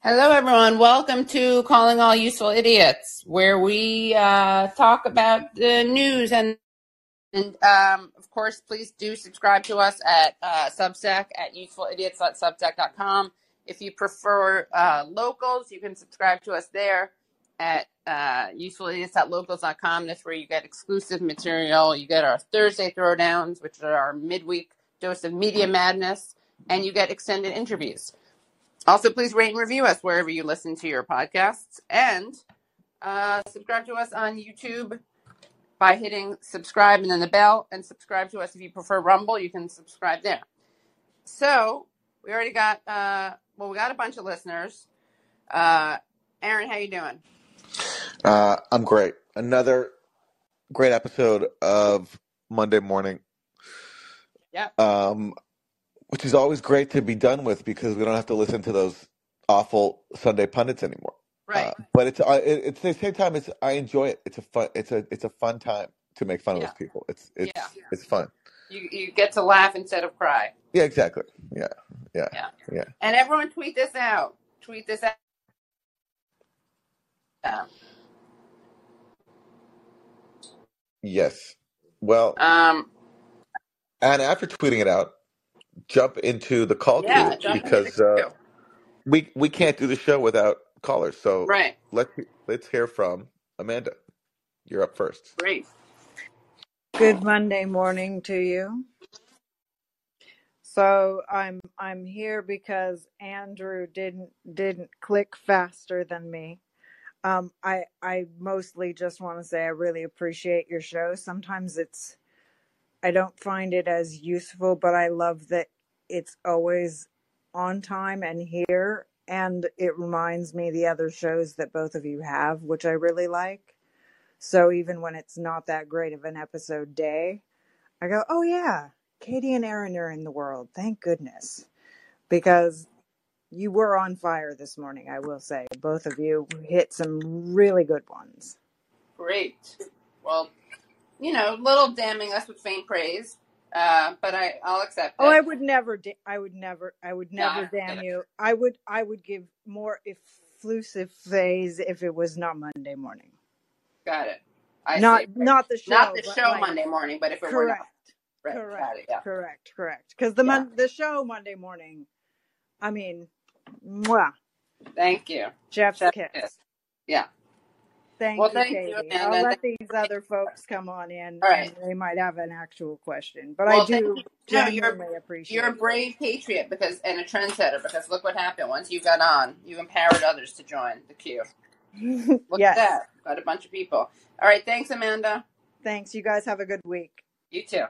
Hello, everyone. Welcome to Calling All Useful Idiots, where we uh, talk about the news and, and um, of course, please do subscribe to us at uh, Substack at usefulidiots.substack.com. If you prefer uh, locals, you can subscribe to us there at uh, usefulidiots.locals.com. That's where you get exclusive material. You get our Thursday throwdowns, which are our midweek dose of media madness, and you get extended interviews. Also, please rate and review us wherever you listen to your podcasts. And uh, subscribe to us on YouTube by hitting subscribe and then the bell. And subscribe to us if you prefer Rumble. You can subscribe there. So we already got uh, well, we got a bunch of listeners. Uh, Aaron, how you doing? Uh, I'm great. Another great episode of Monday morning. Yeah. Um, which is always great to be done with because we don't have to listen to those awful Sunday pundits anymore. Right. Uh, but it's uh, it, it's the same time it's I enjoy it. It's a fun it's a it's a fun time to make fun of those people. It's it's Yeah. it's fun. You you get to laugh instead of cry. Yeah, exactly. Yeah, yeah, Yeah. yeah. And everyone tweet this out. Tweet this out. Yeah. Yes. Well, Um. and after tweeting it out, jump into the call Yeah. queue Jump into because uh, queue. we we can't do the show without callers. So Right. let's let's hear from Amanda. You're up first. Great. Good Monday morning to you. So I'm I'm here because Andrew didn't didn't click faster than me. Um, I I mostly just want to say I really appreciate your show. Sometimes it's I don't find it as useful, but I love that it's always on time and here, and it reminds me the other shows that both of you have, which I really like. So even when it's not that great of an episode day, I go, oh yeah, Katie and Aaron are in the world. Thank goodness. Because you were on fire this morning, I will say. Both of you hit some really good ones. Great. Well, you know, little damning us with faint praise, uh, but I I'll accept Oh, I would never, da- I would never, I would never damn you. I would, I would give more efflusive praise if it was not Monday morning. Got it. I Not, see. not the show. Not the show like, Monday morning, but if it were not, correct, right? Correct, it. Yeah. correct, correct. Because the Yeah. mon- the show Monday morning, I mean, mwah, Thank you. chef's Chef kiss. kiss. Yeah. Thank Well, you, thank you, Katie. I'll Amanda. let Thank these other folks come on in All right. and they might have an actual question. But I Well, thank do you. No, you're genuinely you're a brave patriot because and a trendsetter because look what happened once you got on, you empowered others to join the queue. Look yes. at that. Got a bunch of people. All right. Thanks, Amanda. Thanks. You guys have a good week. You too.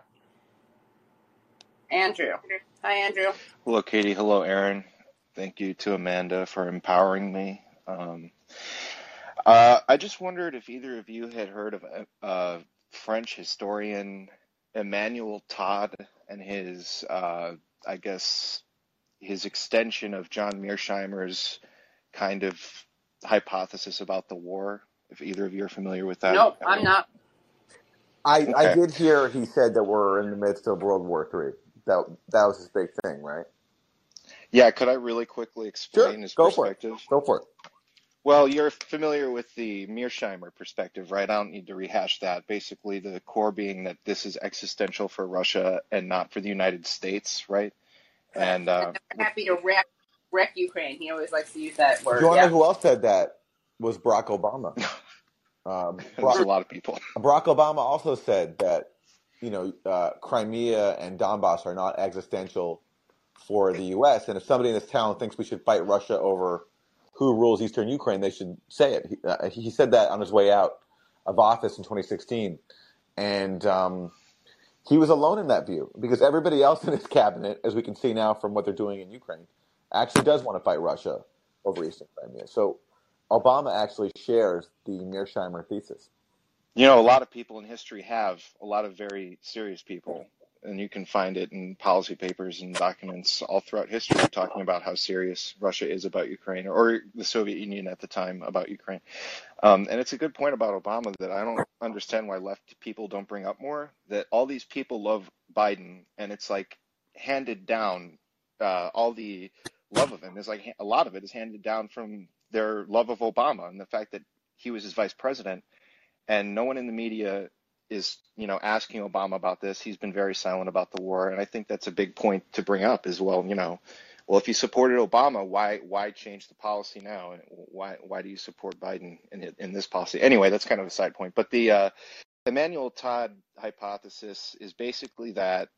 Andrew. Hi, Andrew. Hello, Katie. Hello, Aaron. Thank you to Amanda for empowering me. Um, uh, I just wondered if either of you had heard of a, a French historian, Emmanuel Todd, and his, uh, I guess, his extension of John Mearsheimer's kind of hypothesis about the war. If either of you are familiar with that Nope, at I'm not. I I did hear he said that we're in the midst of World War Three. That that was his big thing, right? Yeah, could I really quickly Sure, explain his go for it. perspective? Go for it. Well, you're familiar with the Mearsheimer perspective, right? I don't need to rehash that. Basically, the core being that this is existential for Russia and not for the United States, right? And uh, They're happy to wreck wreck Ukraine. He always likes to use that word. Do word. you want to Yeah. know who else said that? Was Barack Obama. Um, there's a Barack, lot of people. Barack Obama also said that you know uh, Crimea and Donbass are not existential for the U.S. And if somebody in this town thinks we should fight Russia over who rules Eastern Ukraine, they should say it. He, uh, he said that on his way out of office in 2016, and um, he was alone in that view because everybody else in his cabinet, as we can see now from what they're doing in Ukraine, actually does want to fight Russia over Eastern Crimea. So Obama actually shares the Mearsheimer thesis. You know, a lot of people in history have, a lot of very serious people, and you can find it in policy papers and documents all throughout history talking about how serious Russia is about Ukraine or the Soviet Union at the time about Ukraine. Um, and it's a good point about Obama that I don't understand why left people don't bring up more. That all these people love Biden, and it's like handed down. Uh, all the love of him is like a lot of it is handed down from their love of Obama and the fact that he was his vice president, and no one in the media is you know asking Obama about this. He's been very silent about the war, and I think that's a big point to bring up as well. You know, well, if you supported Obama, why why change the policy now? And why why do you support Biden in in this policy? Anyway, that's kind of a side point. But the uh, Emmanuel Todd hypothesis is basically that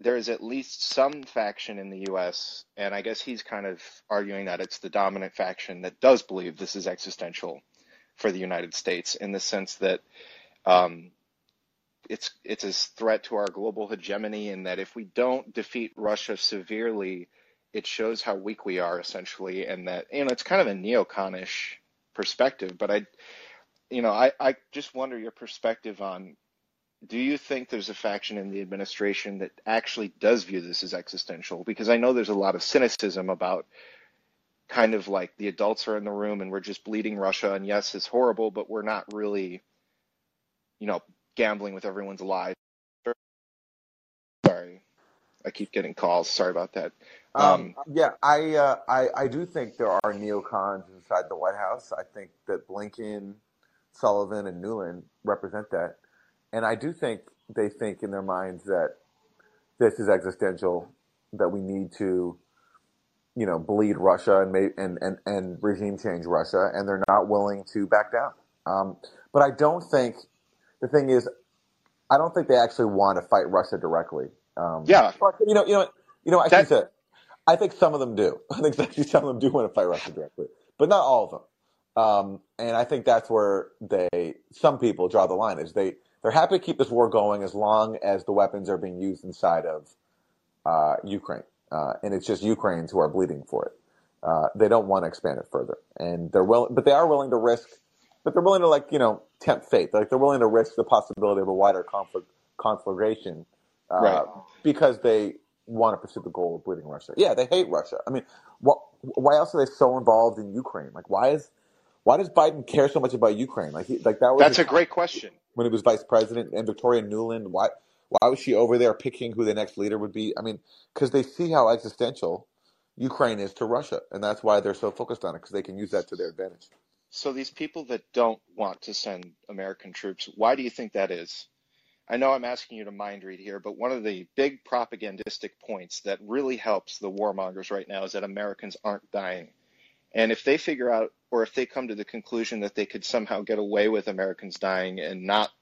there is at least some faction in the U.S., and I guess he's kind of arguing that it's the dominant faction that does believe this is existential for the United States in the sense that um, it's it's a threat to our global hegemony, and that if we don't defeat Russia severely, it shows how weak we are essentially, and that you know it's kind of a neoconish perspective. But I, you know, I I just wonder your perspective on. Do you think there's a faction in the administration that actually does view this as existential? Because I know there's a lot of cynicism about kind of like the adults are in the room and we're just bleeding Russia, and yes, it's horrible, but we're not really, you know, gambling with everyone's lives. Sorry, I keep getting calls. Sorry about that. Um, um, yeah, I, uh, I I do think there are neocons inside the White House. I think that Blinken, Sullivan, and Nuland represent that, and I do think they think in their minds that this is existential, that we need to, you know, bleed Russia and may, and and, and regime change Russia, and they're not willing to back down. Um, but I don't think the thing is, I don't think they actually want to fight Russia directly. Um, yeah. But, you know, you know, you know. I that, think I think some of them do. I think actually some of them do want to fight Russia directly, but not all of them. Um, and I think that's where they, some people draw the line. Is they they're happy to keep this war going as long as the weapons are being used inside of uh, Ukraine, uh, and it's just Ukrainians who are bleeding for it. Uh, they don't want to expand it further, and they're willing, but they are willing to risk but they're willing to like you know tempt fate. Like they're willing to risk the possibility of a wider conflict conflagration uh, right. because they want to pursue the goal of bleeding Russia. Yeah, they hate Russia. I mean, what, why else are they so involved in Ukraine? Like, why is why does Biden care so much about Ukraine? Like, he, like that was that's a great question. When he was vice president, and Victoria Nuland, why why was she over there picking who the next leader would be? I mean, because they see how existential Ukraine is to Russia, and that's why they're so focused on it because they can use that to their advantage. So these people that don't want to send American troops, why do you think that is? I know I'm asking you to mind read here, but one of the big propagandistic points that really helps the warmongers right now is that Americans aren't dying. And if they figure out, or if they come to the conclusion that they could somehow get away with Americans dying and not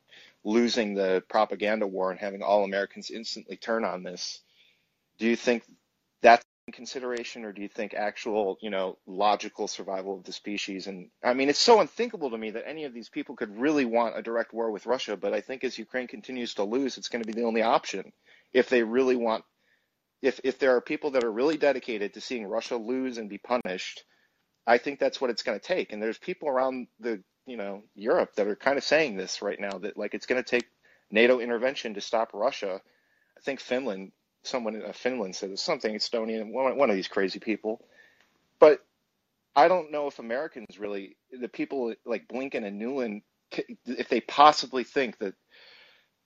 losing the propaganda war and having all Americans instantly turn on this, do you think that's consideration, or do you think actual, you know, logical survival of the species? And I mean, it's so unthinkable to me that any of these people could really want a direct war with Russia. But I think as Ukraine continues to lose, it's going to be the only option if they really want. If if there are people that are really dedicated to seeing Russia lose and be punished, I think that's what it's going to take. And there's people around the you know Europe that are kind of saying this right now that like it's going to take NATO intervention to stop Russia. I think Finland someone in uh, Finland said something Estonian, one, one of these crazy people. But I don't know if Americans really, the people like Blinken and Nuland, if they possibly think that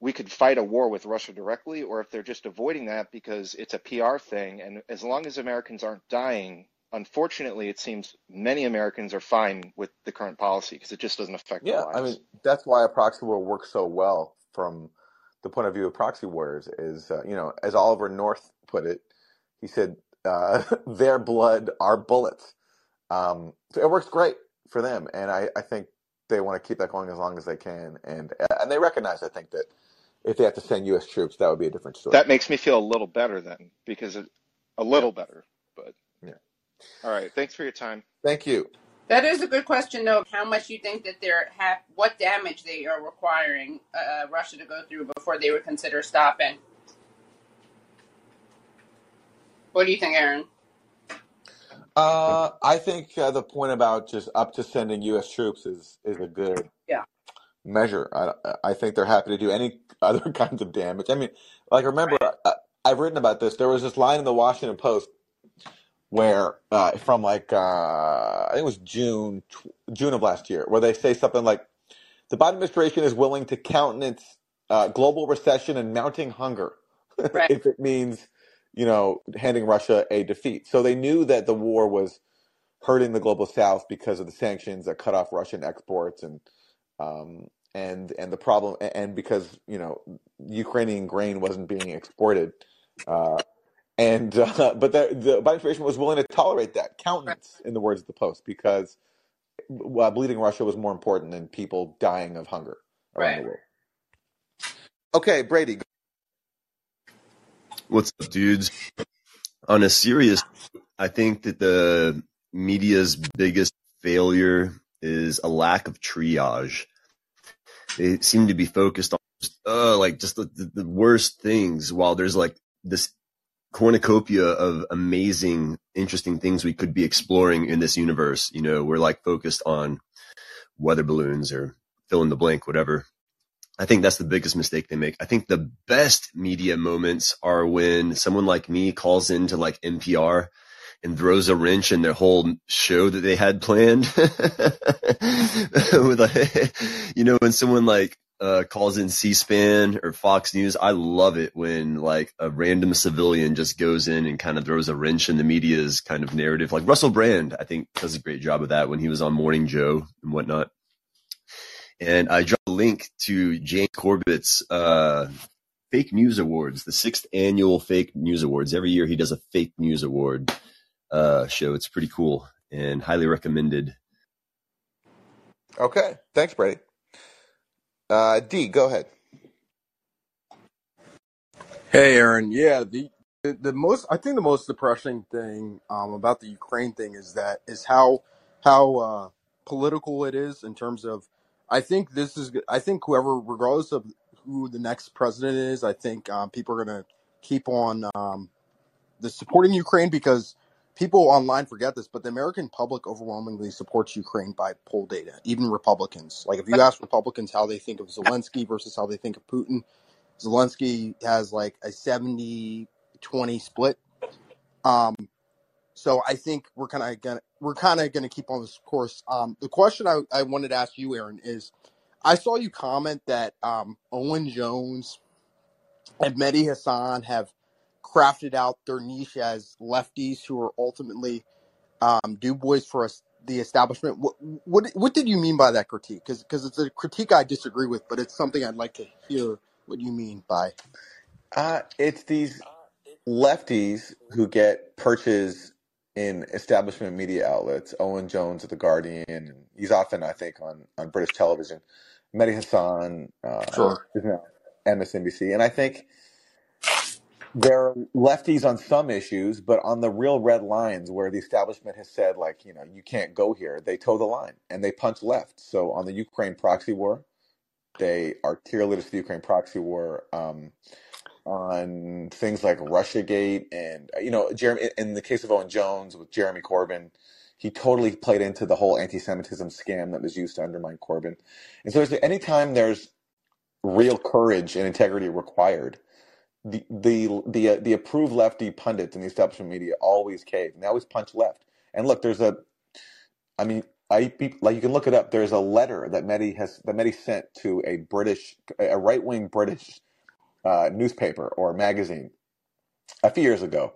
we could fight a war with Russia directly, or if they're just avoiding that because it's a PR thing. And as long as Americans aren't dying, unfortunately, it seems many Americans are fine with the current policy because it just doesn't affect yeah, their lives. I mean, that's why a proxy war works so well from the point of view of proxy warriors is, uh, you know, as Oliver North put it, he said, uh, "Their blood, our bullets." Um, so it works great for them, and I, I think they want to keep that going as long as they can, and and they recognize, I think, that if they have to send U.S. troops, that would be a different story. That makes me feel a little better then, because it, a little better, but yeah. All right, thanks for your time. Thank you. That is a good question, though. How much you think that they're what damage they are requiring uh, Russia to go through before they would consider stopping? What do you think, Aaron? Uh, I think uh, the point about just up to sending U.S. troops is is a good yeah. measure. I I think they're happy to do any other kinds of damage. I mean, like remember, right. I, I've written about this. There was this line in the Washington Post where uh, from like uh, I think it was June June of last year, where they say something like the Biden administration is willing to countenance uh, global recession and mounting hunger right. if it means you know, handing Russia a defeat. So they knew that the war was hurting the global south because of the sanctions that cut off Russian exports and um, and and the problem and because you know Ukrainian grain wasn't being exported, uh, and uh, but the, the Biden administration was willing to tolerate that countenance, in the words of the Post, because well, bleeding Russia was more important than people dying of hunger around Right. the world. Okay, Brady. What's up, dudes? On a serious, I think that the media's biggest failure is a lack of triage. They seem to be focused on just, uh, like just the, the, the worst things while there's like this cornucopia of amazing, interesting things we could be exploring in this universe. You know, we're like focused on weather balloons or fill in the blank, whatever. I think that's the biggest mistake they make. I think the best media moments are when someone like me calls into like NPR and throws a wrench in their whole show that they had planned. With like, you know, when someone like uh, calls in C-SPAN or Fox News, I love it when like a random civilian just goes in and kind of throws a wrench in the media's kind of narrative. Like Russell Brand, I think does a great job of that when he was on Morning Joe and whatnot. And I dropped a link to James Corbett's uh, fake news awards, the sixth annual fake news awards. Every year he does a fake news award uh, show. It's pretty cool and highly recommended. Okay, thanks, Brady. Uh, D, go ahead. Hey, Aaron. Yeah, the, the the most I think the most depressing thing um, about the Ukraine thing is that is how how uh, political it is in terms of. I think this is. I think whoever, regardless of who the next president is, I think um, people are gonna keep on um, the supporting Ukraine because people online forget this, but the American public overwhelmingly supports Ukraine by poll data, even Republicans. Like if you ask Republicans how they think of Zelensky versus how they think of Putin, Zelensky has like a 70 20 split. Um, so I think we're kind of gonna we're kind of gonna keep on this course. Um, the question I, I wanted to ask you, Aaron, is I saw you comment that um, Owen Jones and Mehdi Hasan have crafted out their niche as lefties who are ultimately um, do boys for us, the establishment. What, what what did you mean by that critique? Because because it's a critique I disagree with, but it's something I'd like to hear what you mean by. Uh, it's these lefties who get perches in establishment media outlets. Owen Jones at the Guardian, and he's often, I think, on on British television. Mehdi Hasan uh, Sure. is now MSNBC, and I think there are lefties on some issues, but on the real red lines where the establishment has said, like, you know, you can't go here, they toe the line and they punch left. So on the Ukraine proxy war, they are cheerleaders for the Ukraine proxy war. Um, on things like Russiagate and uh, you know Jeremy in the case of Owen Jones with Jeremy Corbyn, he totally played into the whole anti-Semitism scam that was used to undermine Corbyn. And so, anytime there's real courage and integrity required, the the the uh, the approved lefty pundits in the establishment media always cave and they always punch left. And look, there's a, I mean, I like you can look it up. There's a letter that Mehdi has that Mehdi sent to a British, a right wing British uh, newspaper or magazine a few years ago,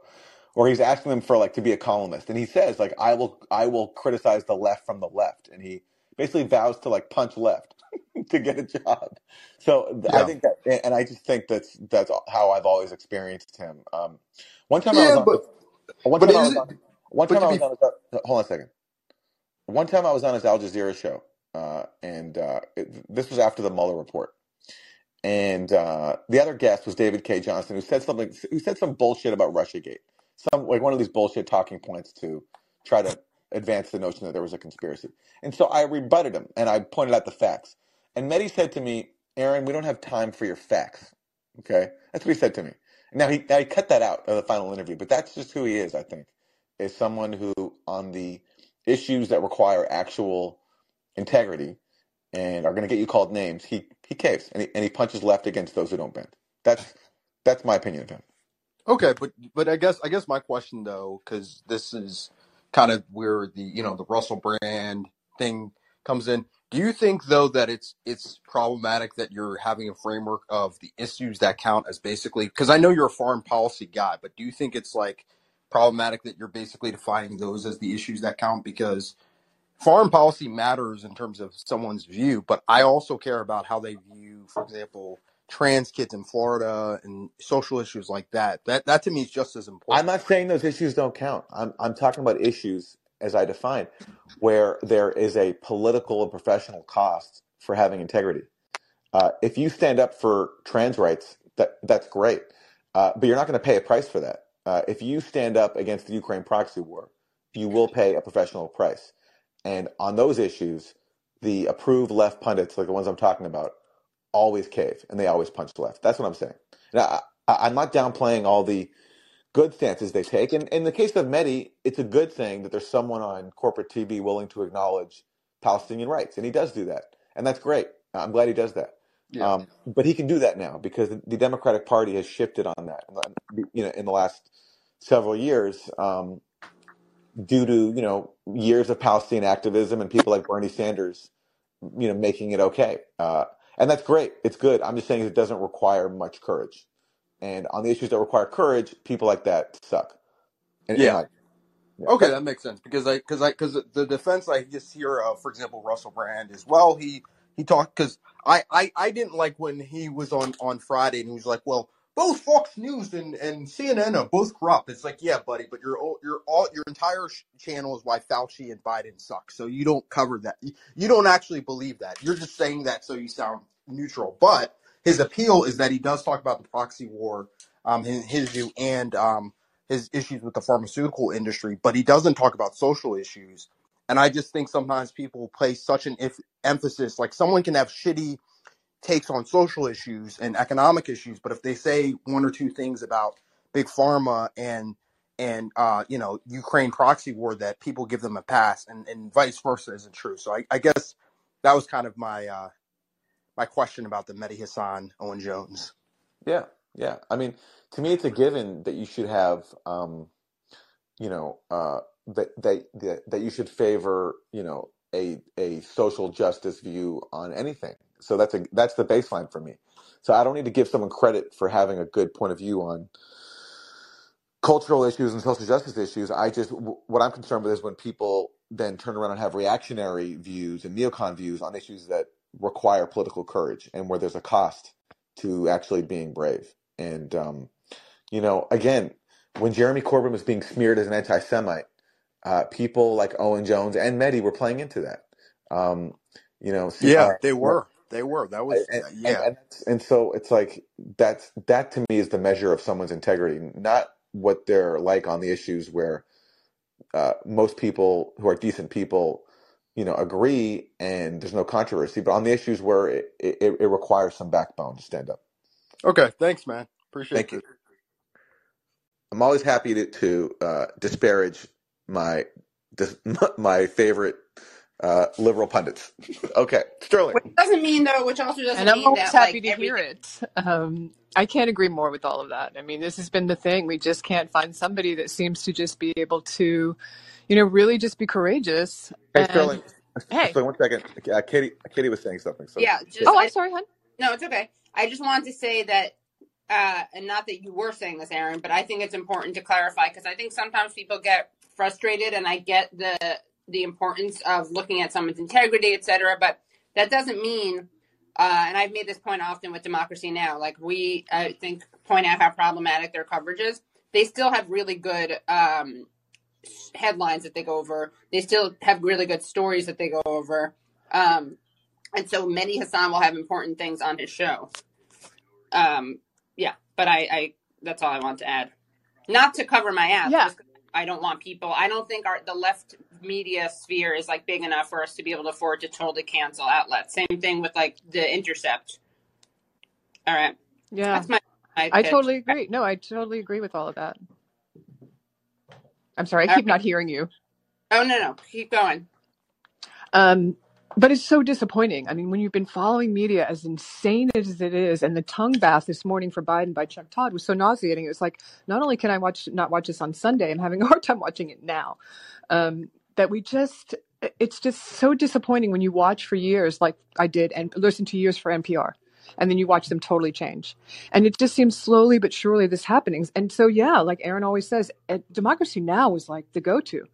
where he's asking them for like to be a columnist, and he says like I will I will criticize the left from the left, and he basically vows to like punch left to get a job. So I Yeah. think that, and I just think that's that's how I've always experienced him. Um, one time I was Yeah, on but one but time I is was it? on one But time to I be on his, hold on a second. One time I was on his Al Jazeera show, uh, and uh, it, this was after the Mueller report and uh, the other guest was David Cay Johnston, who said something, who said some bullshit about RussiaGate, some like one of these bullshit talking points to try to advance the notion that there was a conspiracy. And so I rebutted him, and I pointed out the facts. And Mehdi said to me, "Aaron, we don't have time for your facts." Okay, that's what he said to me. Now he now he cut that out of the final interview, but that's just who he is. I think is someone who, on the issues that require actual integrity and are going to get you called names, he he caves and he, and he punches left against those who don't bend. That's that's my opinion of him. Okay, but but I guess I guess my question though, because this is kind of where the you know the Russell Brand thing comes in. Do you think though that it's it's problematic that you're having a framework of the issues that count as basically because I know you're a foreign policy guy, but do you think it's like problematic that you're basically defining those as the issues that count because foreign policy matters in terms of someone's view, but I also care about how they view, for example, trans kids in Florida and social issues like that. That that to me is just as important. I'm not saying those issues don't count. I'm I'm talking about issues as I define, where there is a political and professional cost for having integrity. Uh, if you stand up for trans rights, that that's great, uh, but you're not going to pay a price for that. Uh, if you stand up against the Ukraine proxy war, you will pay a professional price. And on those issues, the approved left pundits, like the ones I'm talking about, always cave and they always punch left. That's what I'm saying. Now, I, I'm not downplaying all the good stances they take. And in the case of Mehdi, it's a good thing that there's someone on corporate TV willing to acknowledge Palestinian rights, and he does do that, and that's great. I'm glad he does that. Yeah. Um, but he can do that now because the Democratic Party has shifted on that. You know, in the last several years, um, due to you know years of Palestinian activism and people like Bernie Sanders, you know, making it okay, uh, and that's great. It's good. I'm just saying it doesn't require much courage. And on the issues that require courage, people like that suck. And, and Yeah. like, yeah. Okay, That- makes sense because I because I because the defense I just hear of, for example, Russell Brand is well he he talked because I, I I didn't like when he was on on Friday and he was like, well, both Fox News and and CNN are both corrupt. It's like, yeah, buddy, but your your all your entire channel is why Fauci and Biden suck. So you don't cover that. You, you don't actually believe that. You're just saying that so you sound neutral. But his appeal is that he does talk about the proxy war, um, in his view, and um his issues with the pharmaceutical industry, but he doesn't talk about social issues. And I just think sometimes people place such an if, emphasis, like someone can have shitty takes on social issues and economic issues, but if they say one or two things about big pharma and and uh, you know Ukraine proxy war, that people give them a pass, and, and vice versa isn't true. So I, I guess that was kind of my uh, my question about the Mehdi Hasan Owen Jones. yeah, yeah. I mean, to me, it's a given that you should have, um, you know, uh, that that that that you should favor, you know, a a social justice view on anything. So that's a that's the baseline for me. So I don't need to give someone credit for having a good point of view on cultural issues and social justice issues. I just what I'm concerned with is when people then turn around and have reactionary views and neocon views on issues that require political courage and where there's a cost to actually being brave. And um, you know, again, when Jeremy Corbyn was being smeared as an anti-Semite, uh, people like Owen Jones and Mehdi were playing into that. Um, you know, see, Yeah, uh, they were. They were. That was and, and, yeah. and, and so it's like that's that to me is the measure of someone's integrity, not what they're like on the issues where uh, most people who are decent people, you know, agree and there's no controversy, but on the issues where it, it, it requires some backbone to stand up. Okay, thanks, man. Appreciate Thank it. you. I'm always happy to, to uh, disparage my dis, my favorite uh, liberal pundits. okay, Sterling. Which doesn't mean though, which also doesn't And I'm mean always that happy like to hear it. Um, I can't agree more with all of that. I mean, this has been the thing. We just can't find somebody that seems to just be able to, you know, really just be courageous. Hey, And Sterling. hey, Sterling, one second. Uh, Katie, Katie was saying something. So, Yeah, just oh, I I'm sorry, hon. no, it's okay. I just wanted to say that, uh, and not that you were saying this, Aaron, but I think it's important to clarify because I think sometimes people get frustrated, and I get the the importance of looking at someone's integrity, et cetera. But that doesn't mean, uh, and I've made this point often with Democracy Now. Like we, I think, point out how problematic their coverage is. They still have really good um, headlines that they go over. They still have really good stories that they go over. Um, and so Mehdi Hasan will have important things on his show. Um, yeah, but I, I that's all I want to add. Not to cover my ass. Yeah. I don't want people. I don't think our the left media sphere is like big enough for us to be able to afford to totally cancel outlets. Same thing with like the Intercept. All right, Yeah, that's my. my I pitch. totally agree. No, I totally agree with all of that. I'm sorry, I keep right. not hearing you. Oh no, no, keep going. Um, but it's so disappointing. I mean, when you've been following media as insane as it is, and the tongue bath this morning for Biden by Chuck Todd was so nauseating. It was like, not only can I watch not watch this on Sunday, I'm having a hard time watching it now. Um, that we just it's just so disappointing when you watch for years, like I did, and listen to years for NPR, and then you watch them totally change. And it just seems slowly but surely this happening. And so, yeah, like Aaron always says, eh, Democracy Now! was like the go-to.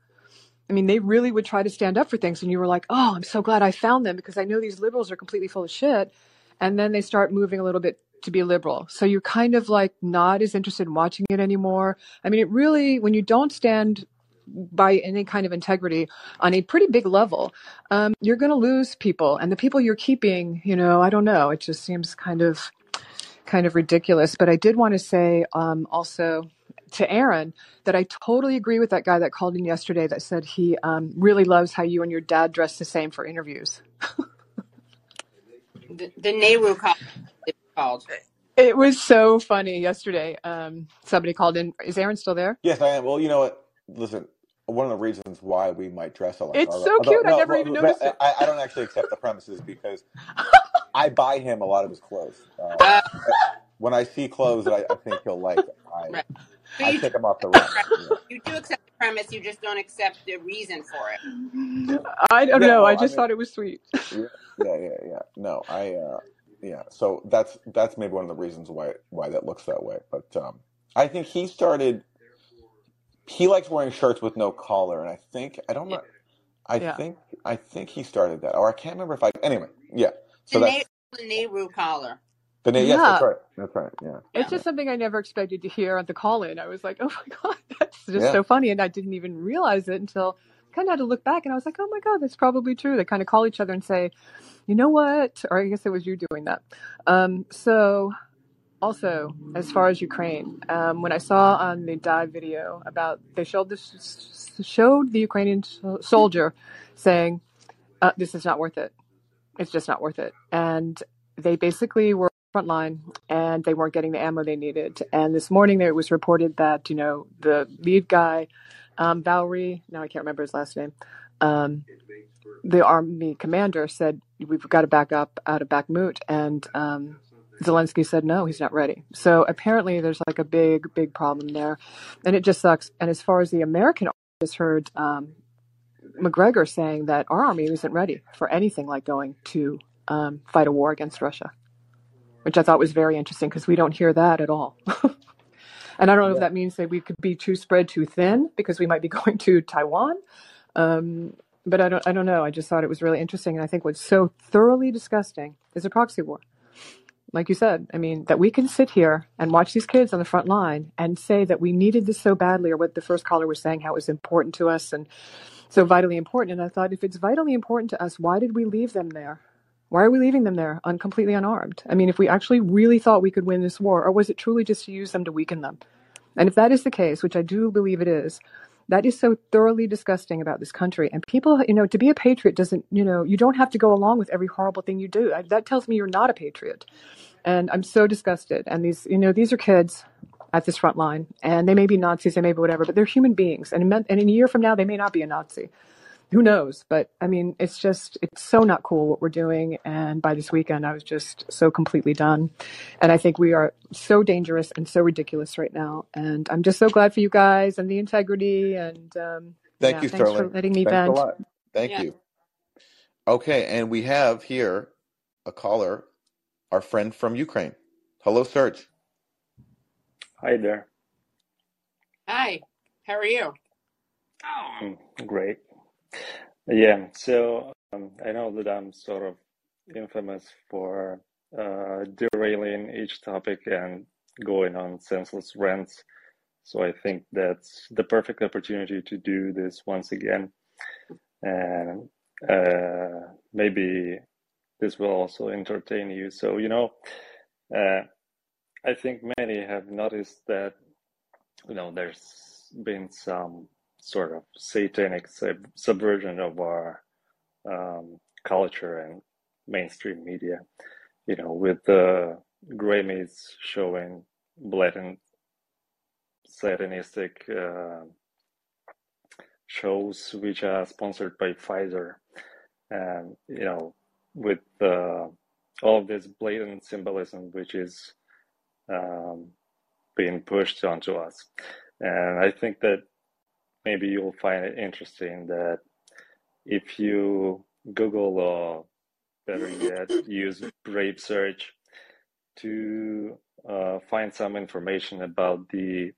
I mean, they really would try to stand up for things, and you were like, "Oh, I'm so glad I found them because I know these liberals are completely full of shit." And then they start moving a little bit to be liberal, so you're kind of like not as interested in watching it anymore. I mean, it really, when you don't stand by any kind of integrity on a pretty big level, um, you're going to lose people, and the people you're keeping, you know, I don't know. It just seems kind of kind of ridiculous. But I did want to say um, also to Aaron that I totally agree with that guy that called in yesterday that said he um, really loves how you and your dad dress the same for interviews. The, the Nehru collar called. It was so funny yesterday. Um, somebody called in. Is Aaron still there? Yes, I am. Well, you know what? Listen, one of the reasons why we might dress alike, It's although, so although cute. I no, never well, even but noticed it. I, I don't actually accept the premises because I buy him a lot of his clothes. Um, Uh, when I see clothes that I, I think he'll like, I right. So I you do pick them off the accept rack. the. Yeah, You do accept the premise. You just don't accept the reason for it. I don't yeah. know. I Well, I just mean, thought it was sweet. yeah, yeah, yeah, yeah. No, I, uh, yeah. So that's that's maybe one of the reasons why why that looks that way. But um, I think he started. He likes wearing shirts with no collar, and I think I don't know. I Yeah. think I think he started that, or I can't remember if I. Anyway, yeah. The, So Na- that's the Nehru collar. the name. Yes, that's right. That's right. Yeah, It's Yeah. just something I never expected to hear at the call in. I was like, oh my God, that's just yeah. so funny. And I didn't even realize it until kind of had to look back and I was like, oh my God, that's probably true. They kind of call each other and say, you know what? Or I guess it was you doing that. Um, so also, as far as Ukraine, um, when I saw on the dive video about they showed this showed the Ukrainian soldier saying, uh, "This is not worth it. It's just not worth it." And they basically were front line and they weren't getting the ammo they needed. And this morning there was reported that you know the lead guy, um, Valery, now I can't remember his last name. Um, the army commander said we've got to back up out of Bakhmut, and um, Zelensky said no, he's not ready. So apparently there's like a big, big problem there, and it just sucks. And as far as the American, army, I just heard um, Macgregor saying that our army isn't ready for anything like going to um, fight a war against Russia, which I thought was very interesting because we don't hear that at all. and I don't know if that means that we could be too spread too thin because we might be going to Taiwan. Um, but I don't, I don't know. I just thought it was really interesting. And I think what's so thoroughly disgusting is a proxy war. Like you said, I mean, that we can sit here and watch these kids on the front line and say that we needed this so badly, or what the first caller was saying, how it was important to us and so vitally important. And I thought, if it's vitally important to us, why did we leave them there? Why are we leaving them there un- completely unarmed? I mean, if we actually really thought we could win this war, or was it truly just to use them to weaken them? And if that is the case, which I do believe it is, that is so thoroughly disgusting about this country. And people, you know, to be a patriot doesn't, you know, you don't have to go along with every horrible thing you do. I, that tells me you're not a patriot. And I'm so disgusted. And these, you know, these are kids at this front line, and they may be Nazis, they may be whatever, but they're human beings. And and in a year from now, they may not be a Nazi. Who knows? But I mean, it's just, it's so not cool what we're doing. And by this weekend, I was just so completely done. And I think we are so dangerous and so ridiculous right now. And I'm just so glad for you guys and the integrity. And um, Thank yeah, you, thanks for letting me Thanks a vent. lot. Thank Yeah. you. Okay, and we have here a caller, our friend from Ukraine. Hello, Serge. Hi there. Hi. How are you? Mm, Great. Yeah, so um, I know that I'm sort of infamous for uh, derailing each topic and going on senseless rants. So I think that's the perfect opportunity to do this once again. And uh, maybe this will also entertain you. So, you know, uh, I think many have noticed that, you know, there's been some sort of satanic sub- subversion of our um, culture and mainstream media, you know, with the Grammys showing blatant satanistic uh, shows which are sponsored by Pfizer, and you know, with all of this blatant symbolism which is um, being pushed onto us, and I think that maybe you'll find it interesting that if you Google or better yet, use Brave Search to uh, find some information about the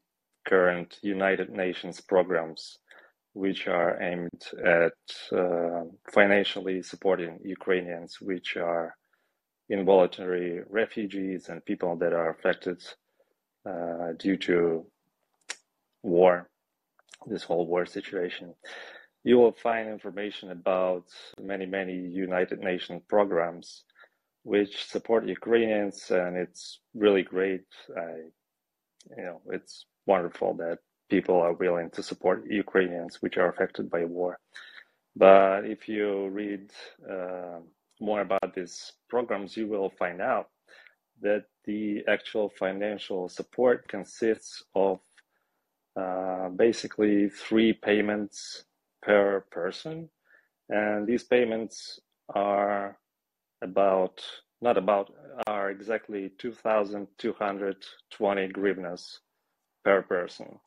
current United Nations programs, which are aimed at uh, financially supporting Ukrainians, which are involuntary refugees and people that are affected uh, due to war, this whole war situation. You will find information about many, many United Nations programs which support Ukrainians, and it's really great. I, you know, it's wonderful that people are willing to support Ukrainians which are affected by war. But if you read uh, more about these programs, you will find out that the actual financial support consists of uh, basically three payments per person. And these payments are about, not about, are exactly 2,220 hryvnias per person.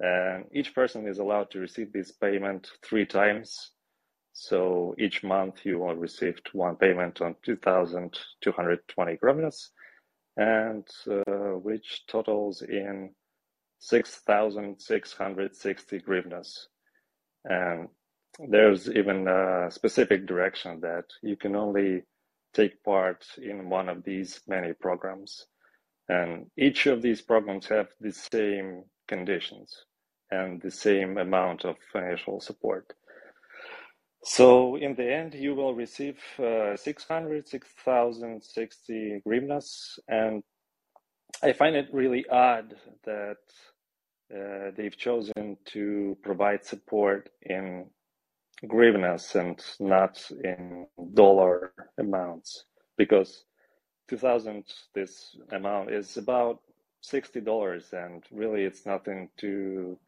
And each person is allowed to receive this payment three times so each month you will receive one payment on 2,220 hryvnias, and uh, which totals in 6,660 hryvnias. And there's even a specific direction that you can only take part in one of these many programs. And each of these programs have the same conditions and the same amount of financial support. So in the end, you will receive uh, 600, 6,060 hryvnias. And I find it really odd that uh, they've chosen to provide support in hryvnias and not in dollar amounts because 2000 this amount is about $60 and really it's nothing to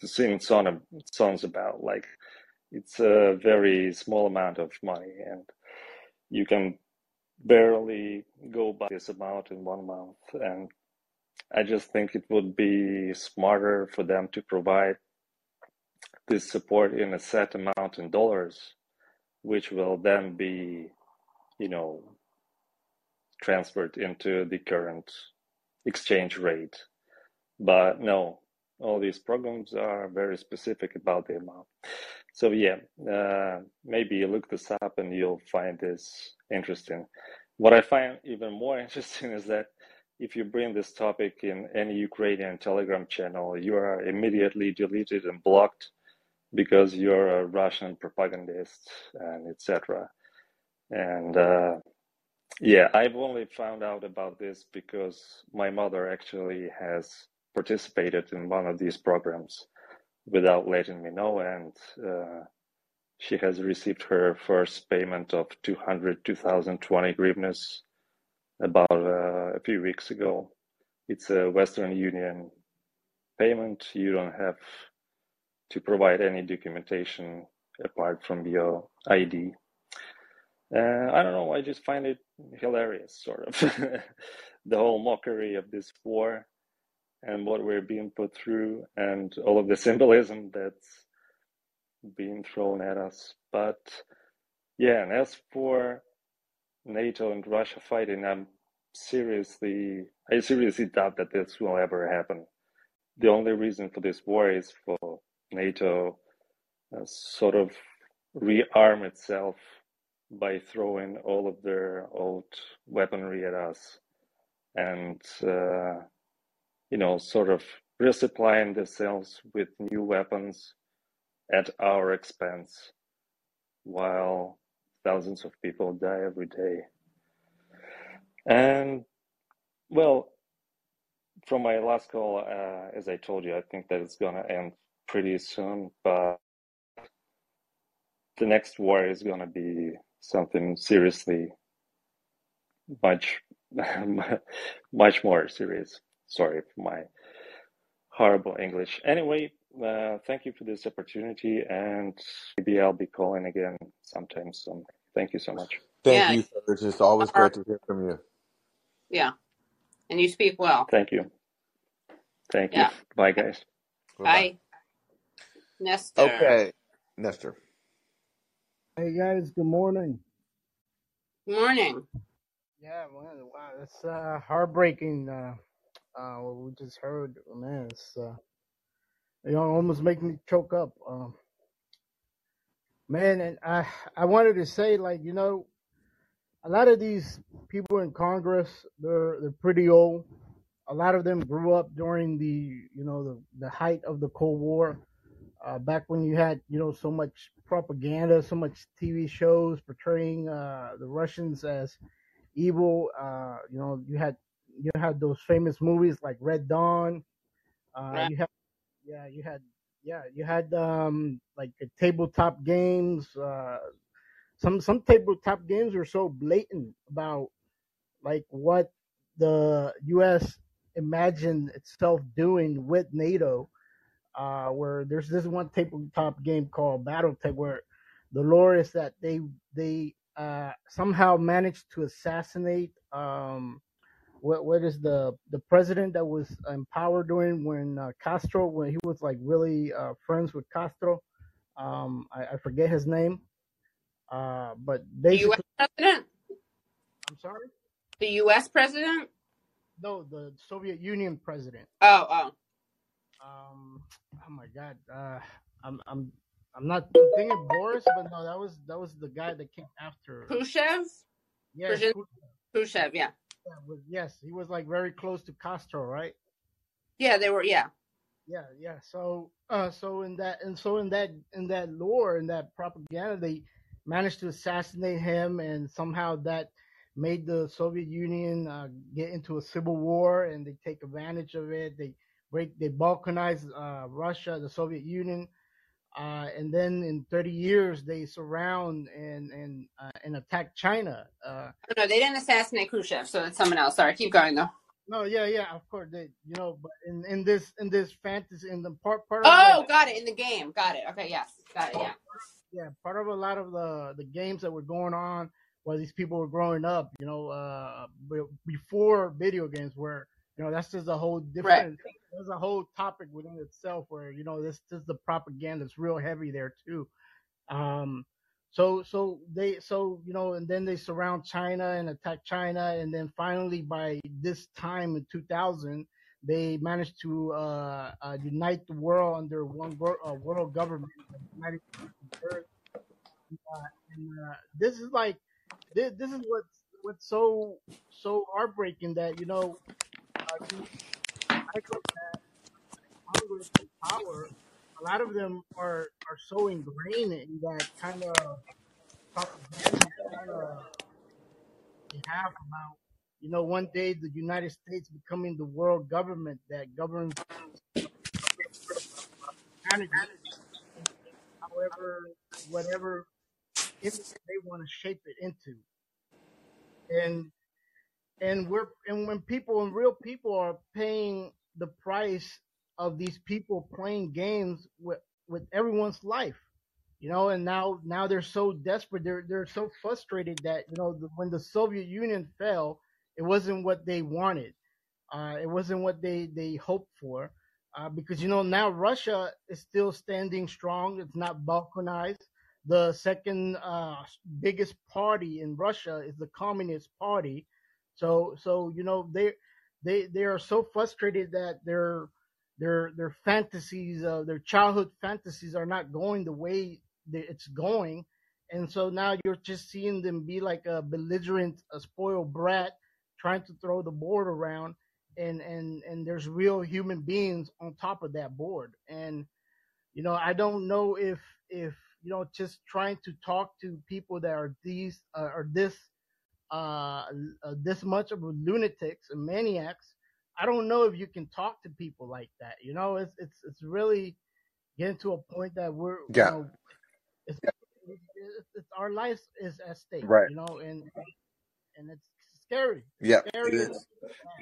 to sing song, songs about. Like it's a very small amount of money and you can barely go by this amount in one month. And i just think it would be smarter for them to provide this support in a set amount in dollars which will then be you know transferred into the current exchange rate. But no all these programs are very specific about the amount so yeah, uh, maybe look this up and you'll find this interesting. What I find even more interesting is that if you bring this topic in any Ukrainian Telegram channel, you are immediately deleted and blocked because you're a Russian propagandist and etc. And uh, yeah, I've only found out about this because my mother actually has participated in one of these programs without letting me know. And uh, she has received her first payment of 200, 2020 hryvnias about uh, a few weeks ago. It's a Western Union payment. You don't have to provide any documentation apart from your ID. Uh, I don't know. I just find it hilarious, sort of, the whole mockery of this war and what we're being put through and all of the symbolism that's being thrown at us. But yeah, and as for NATO and Russia fighting, I'm seriously, I seriously doubt that this will ever happen. The only reason for this war is for NATO uh, sort of rearm itself by throwing all of their old weaponry at us and uh, you know, sort of resupplying themselves with new weapons at our expense while thousands of people die every day. And well, from my last call, uh, as I told you, I think that it's going to end pretty soon, but the next war is going to be something seriously much, much more serious. Sorry for my horrible English. Anyway, uh, thank you for this opportunity, and maybe I'll be calling again sometime soon. Thank you so much. Thank Yeah, you, sir. It's just always are. great to hear from you. Yeah, and you speak well. Thank you. Thank you. Bye, guys. Bye bye. Bye, Nestor. Okay, Nestor. Hey guys, good morning. Good morning. Yeah, man, wow, that's uh, heartbreaking. Uh, uh, what we just heard, man, it's uh, you know, almost make me choke up. Um, man, and I, I wanted to say, like, you know, a lot of these people in Congress, they're they're pretty old. A lot of them grew up during the, you know, the the height of the Cold War. Uh, back when you had, you know, so much propaganda, so much TV shows portraying uh, the Russians as evil. Uh, you know, you had you had those famous movies like Red Dawn. Uh, Right. you had yeah, you had yeah, you had um like the tabletop games. Uh, some some tabletop games were so blatant about like what the U.S. imagined itself doing with NATO. Uh, where there's this one tabletop game called BattleTech where the lore is that they they uh, somehow managed to assassinate um, what what is the the president that was in power during when uh, Castro when he was like really uh, friends with Castro. Um, I, I forget his name. Uh, but The U.S. president? I'm sorry. The U.S. president? No, the Soviet Union president. Oh, oh. Um, oh my God. Uh, I'm I'm I'm not I'm thinking Boris, but no, that was that was the guy that came after. Khrushchev? Khrushchev? Khrushchev Khrushchev, yeah. Was yes, he was like very close to Castro, right? Yeah, they were, yeah. Yeah, yeah. So, uh, so in that, and so in that, in that lore, in that propaganda, they managed to assassinate him, and somehow that made the Soviet Union uh, get into a civil war, and they take advantage of it. They break, they balkanize uh, Russia, the Soviet Union, uh, and then in 30 years they surround and and uh, and attack China. Uh, Oh, no, they didn't assassinate Khrushchev, so it's someone else. Sorry, keep going, though. no, yeah, yeah, of course, they, you know, but in, in this in this fantasy, in the part part like Oh, got it. In the game. Got it. Okay, yes. Got it, yeah. yeah, part of a lot of the the games that were going on while these people were growing up, you know, uh, before video games were, you know, that's just a whole Right. different, there's a whole topic within itself where, you know, this, this the propaganda is real heavy there too. Um, so, so they, so, you know, and then they surround China and attack China. And then finally by this time in 2000, they managed to, uh, uh unite the world under one world, uh, world government, United Earth uh, and uh, this is like this, this is what's what's so so heartbreaking that you know uh, you and power, a lot of them are are so ingrained in that kind of propaganda of uh, they have about you know one day the United States becoming the world government that governs however whatever they want to shape it into. And and we're and when people and real people are paying the price of these people playing games with with everyone's life you know and now now they're so desperate. They're they're so frustrated that you know the, when the soviet union fell it wasn't what they wanted. Uh it wasn't what they they hoped for uh because you know now russia is still standing strong. It's not balkanized. The second uh biggest party in russia is the communist party. So so you know they they they are so frustrated that their their their fantasies uh, their childhood fantasies are not going the way it's going. And so now you're just seeing them be like a belligerent a spoiled brat trying to throw the board around. And and and there's real human beings on top of that board. And you know i don't know if if you know just trying to talk to people that are these uh, are this uh, uh this much of lunatics and maniacs i don't know if you can talk to people like that you know it's it's it's really getting to a point that we're you Yeah. know it's, it's, it's our life is at stake Right. you know and and it's scary Yeah, it scary and.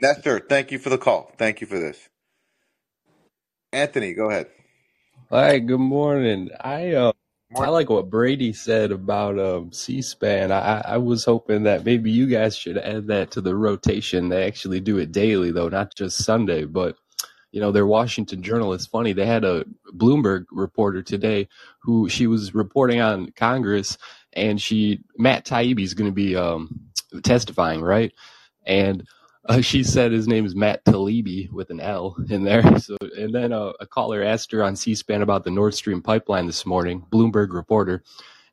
Nestor, thank you for the call. Thank you for this. Anthony, go ahead. Hi, good morning. I uh, I like what Brady said about um, C-SPAN. I, I was hoping that maybe you guys should add that to the rotation. They actually do it daily, though, not just Sunday. But you know, their Washington Journal. is funny. They had a Bloomberg reporter today who she was reporting on Congress, and she Matt Taibbi is going to be um, testifying, right? And uh, she said his name is Matt Talibi with an L in there. So, and then uh, a caller asked her on C-SPAN about the Nord Stream pipeline this morning. Bloomberg reporter,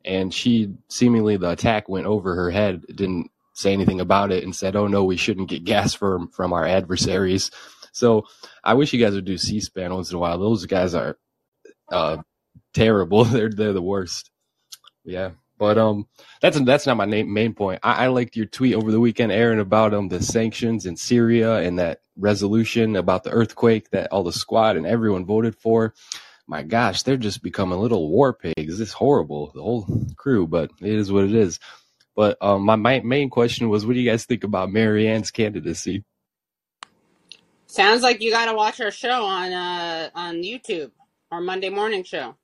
and she seemingly the attack went over her head. Didn't say anything about it and said, "Oh no, we shouldn't get gas from from our adversaries." So I wish you guys would do C-SPAN once in a while. Those guys are uh, terrible. they're they're the worst. Yeah. But um, that's that's not my main main point. I, I liked your tweet over the weekend, Aaron, about um the sanctions in Syria and that resolution about the earthquake that all the squad and everyone voted for. My gosh, they're just becoming little war pigs. It's horrible, the whole crew, but it is what it is. But um, my, my main question was, what do you guys think about Marianne's candidacy? Sounds like you got to watch our show on uh on YouTube, our Monday morning show.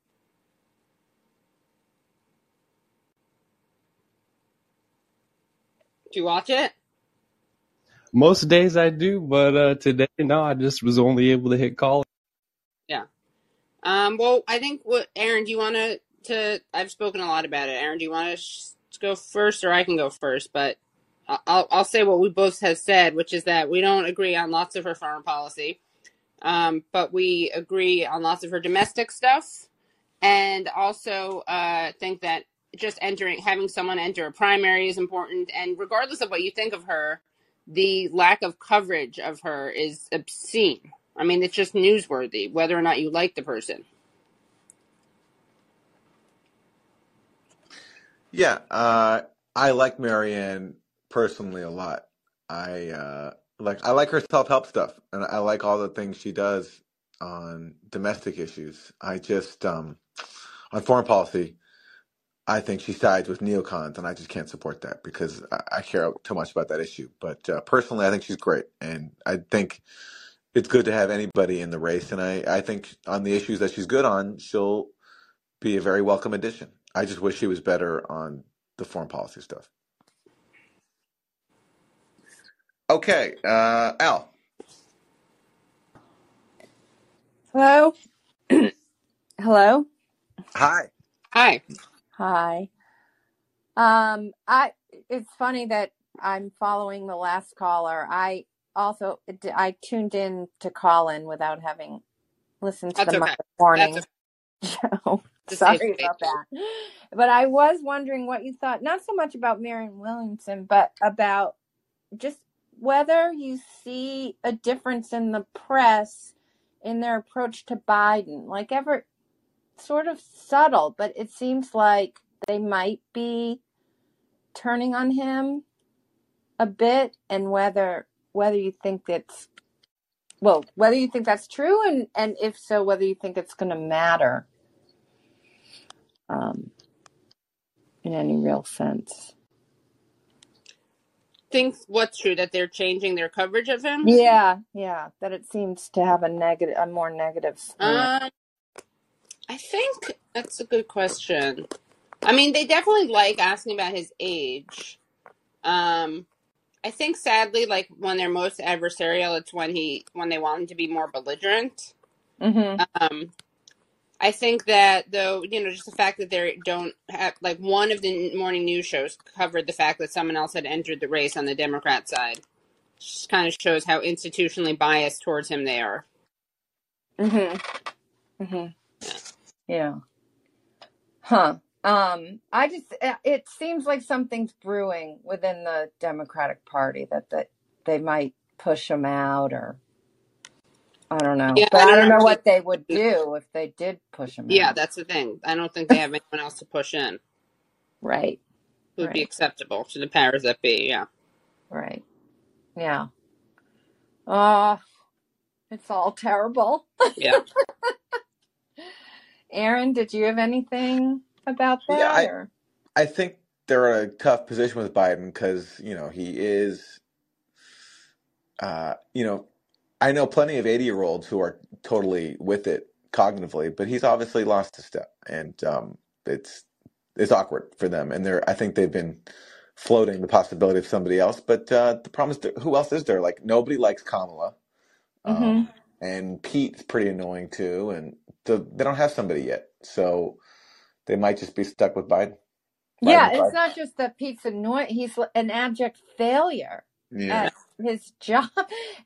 Do you watch it? Most days I do, but uh, today no, I just was only able to hit call. Yeah. Um. Well, I think what Aaron, do you want to? To I've spoken a lot about it. Aaron, do you want to sh- go first, or I can go first? But I'll I'll say what we both have said, which is that we don't agree on lots of her foreign policy, um, but we agree on lots of her domestic stuff, and also uh, think that just entering, having someone enter a primary is important. And regardless of what you think of her, the lack of coverage of her is obscene. I mean, it's just newsworthy, whether or not you like the person. Yeah, uh, I like Marianne personally a lot. I uh, like I like her self help stuff, and I like all the things she does on domestic issues. I just um, on foreign policy, I think she sides with neocons, and I just can't support that because I, I care too much about that issue. But uh, personally, I think she's great, and I think it's good to have anybody in the race. And I, I think on the issues that she's good on, she'll be a very welcome addition. I just wish she was better on the foreign policy stuff. Okay, uh, Al. Hello? Hello? Hi. Hi. Hi. Um I it's funny that I'm following the last caller. I also I tuned in to call in without having listened to That's the okay. Morning That's show. Sorry about that. But I was wondering what you thought, not so much about Marianne Williamson, but about just whether you see a difference in the press in their approach to Biden. Like ever sort of subtle, but it seems like they might be turning on him a bit and whether whether you think it's well, whether you think that's true and and if so whether you think it's going to matter um in any real sense. Think what's true that they're changing their coverage of him? Yeah, yeah, that it seems to have a negative a more negative. Um, think that's a good question. I mean, they definitely like asking about his age. Um, I think sadly, like when they're most adversarial, it's when he when they want him to be more belligerent. Mhm. Um, I think that though, you know, just the fact that they don't have like one of the morning news shows covered the fact that someone else had entered the race on the Democrat side, just kind of shows how institutionally biased towards him they are. Mhm. Mhm. Yeah. Huh. Um, I just uh, it seems like something's brewing within the Democratic Party that that they might push him out or I don't know. Yeah, But I I don't don't know what they would do if they did push him Yeah, out. that's the thing. I don't think they have anyone else to push in Right. who would be acceptable to the powers that be. Yeah. Right. Yeah. Uh it's all terrible. Yeah. Aaron, did you have anything about Yeah, that I, or I think they're in a tough position with Biden because, you know, he is, uh, you know, I know plenty of 80 year olds who are totally with it cognitively, but he's obviously lost a step and, um, it's, it's awkward for them. And they're, I think they've been floating the possibility of somebody else, but, uh, the problem is, who else is there? Like, nobody likes Kamala. Mhm. Um, and Pete's pretty annoying too, and the, they don't have somebody yet, so they might just be stuck with Biden. Yeah, Biden, it's Biden. not just that Pete's annoying; he's an abject failure Yeah, at his job,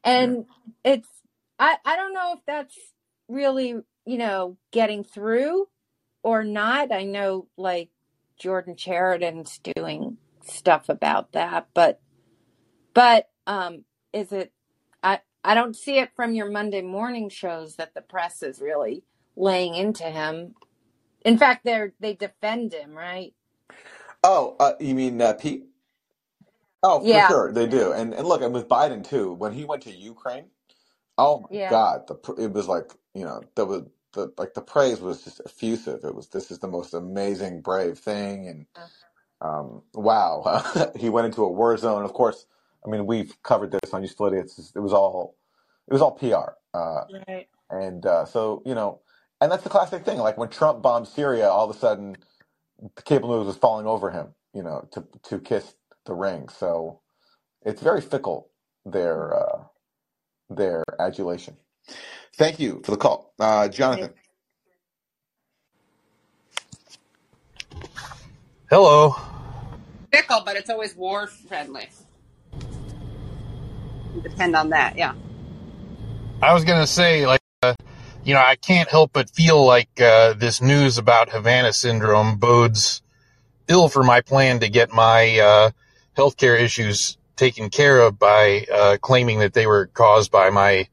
and it's I I don't know if that's really you know getting through or not. I know like Jordan Chariton's doing stuff about that, but but um, is it? I I don't see it from your Monday morning shows that the press is really laying into him. In fact, they're they defend him, right? Oh, uh, you mean uh, Pete? Oh, for Yeah, sure, they do. And and look, and with Biden too, when he went to Ukraine, oh my yeah. God, the pr- it was like you know there was the like the praise was just effusive. It was this is the most amazing, brave thing, and um, wow, he went into a war zone. Of course, I mean we've covered this on Useful Idiots. It was all it was all PR, uh, Right. and uh, so you know, and that's the classic thing. Like when Trump bombed Syria, all of a sudden the cable news was falling over him, you know, to to kiss the ring. So it's very fickle their uh, their adulation. Thank you for the call, uh, Jonathan. Hello. Fickle, but it's always war friendly. Depend on that, yeah. I was going to say, like, uh, you know, I can't help but feel like uh, this news about Havana syndrome bodes ill for my plan to get my uh, healthcare issues taken care of by uh, claiming that they were caused by my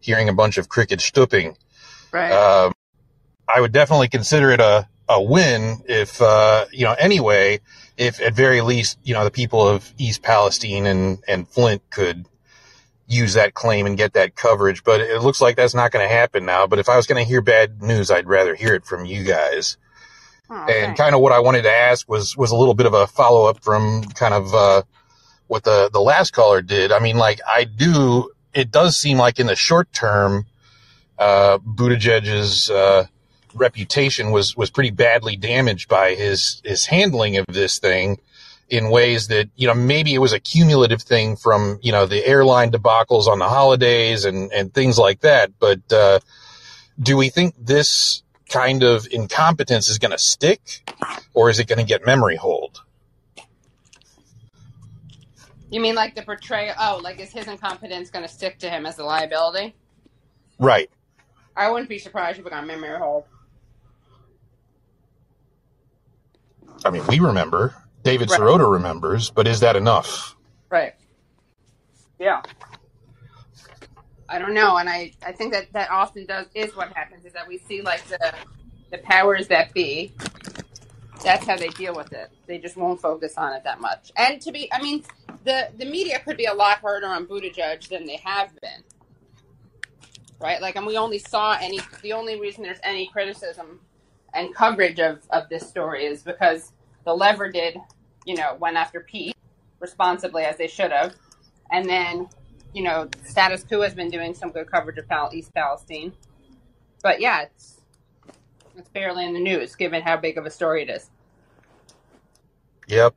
hearing a bunch of cricket stooping. Right. Um, I would definitely consider it a, a win if, uh, you know, anyway, if at very least, you know, the people of East Palestine and, and Flint could use that claim and get that coverage. But it looks like that's not going to happen now. But if I was going to hear bad news, I'd rather hear it from you guys. oh, And kind of what I wanted to ask was, was a little bit of a follow up from kind of, uh, what the, the last caller did. I mean, like I do, it does seem like in the short term, uh, Buttigieg's, uh, reputation was, was pretty badly damaged by his, his handling of this thing in ways that, you know, maybe it was a cumulative thing from, you know, the airline debacles on the holidays and, and things like that. But, uh, do we think this kind of incompetence is going to stick or is it going to get memory hold? You mean like the portrayal? Oh, like is his incompetence going to stick to him as a liability? Right. I wouldn't be surprised if it got memory hold. I mean, we remember. David Right. Sirota remembers, but is that enough? Right. Yeah. I don't know, and I, I think that that often does is what happens is that we see like the the powers that be. That's how they deal with it. They just won't focus on it that much. And to be, I mean, the the media could be a lot harder on Buttigieg than they have been, right? Like, and we only saw any. The only reason there's any criticism and coverage of of this story is because the lever did, you know, went after Pete responsibly as they should have, and then you know, Status Coup has been doing some good coverage of Pal- East Palestine. But yeah, it's it's barely in the news given how big of a story it is. Yep.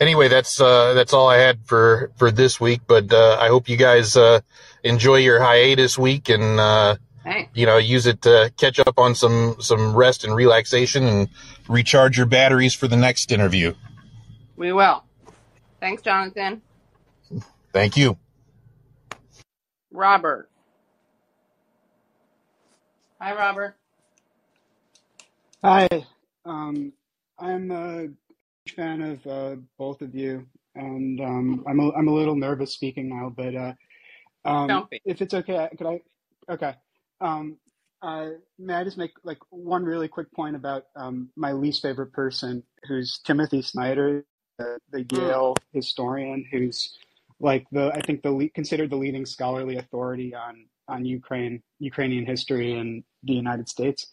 Anyway, that's uh, that's all I had for for this week. But uh, I hope you guys uh, enjoy your hiatus week and uh, Thanks. you know use it to catch up on some some rest and relaxation and recharge your batteries for the next interview. We will. Thanks, Jonathan. Thank you. Robert. Hi, Robert. Hi, um, I'm a huge fan of uh, both of you, and um, I'm a, I'm a little nervous speaking now, but uh, um, Don't be. if it's okay, could I? Okay. Um, uh, may I just make like one really quick point about um, my least favorite person, who's Timothy Snyder, the, the Mm. Yale historian, who's like the I think the considered the leading scholarly authority on on Ukraine Ukrainian history in the United States,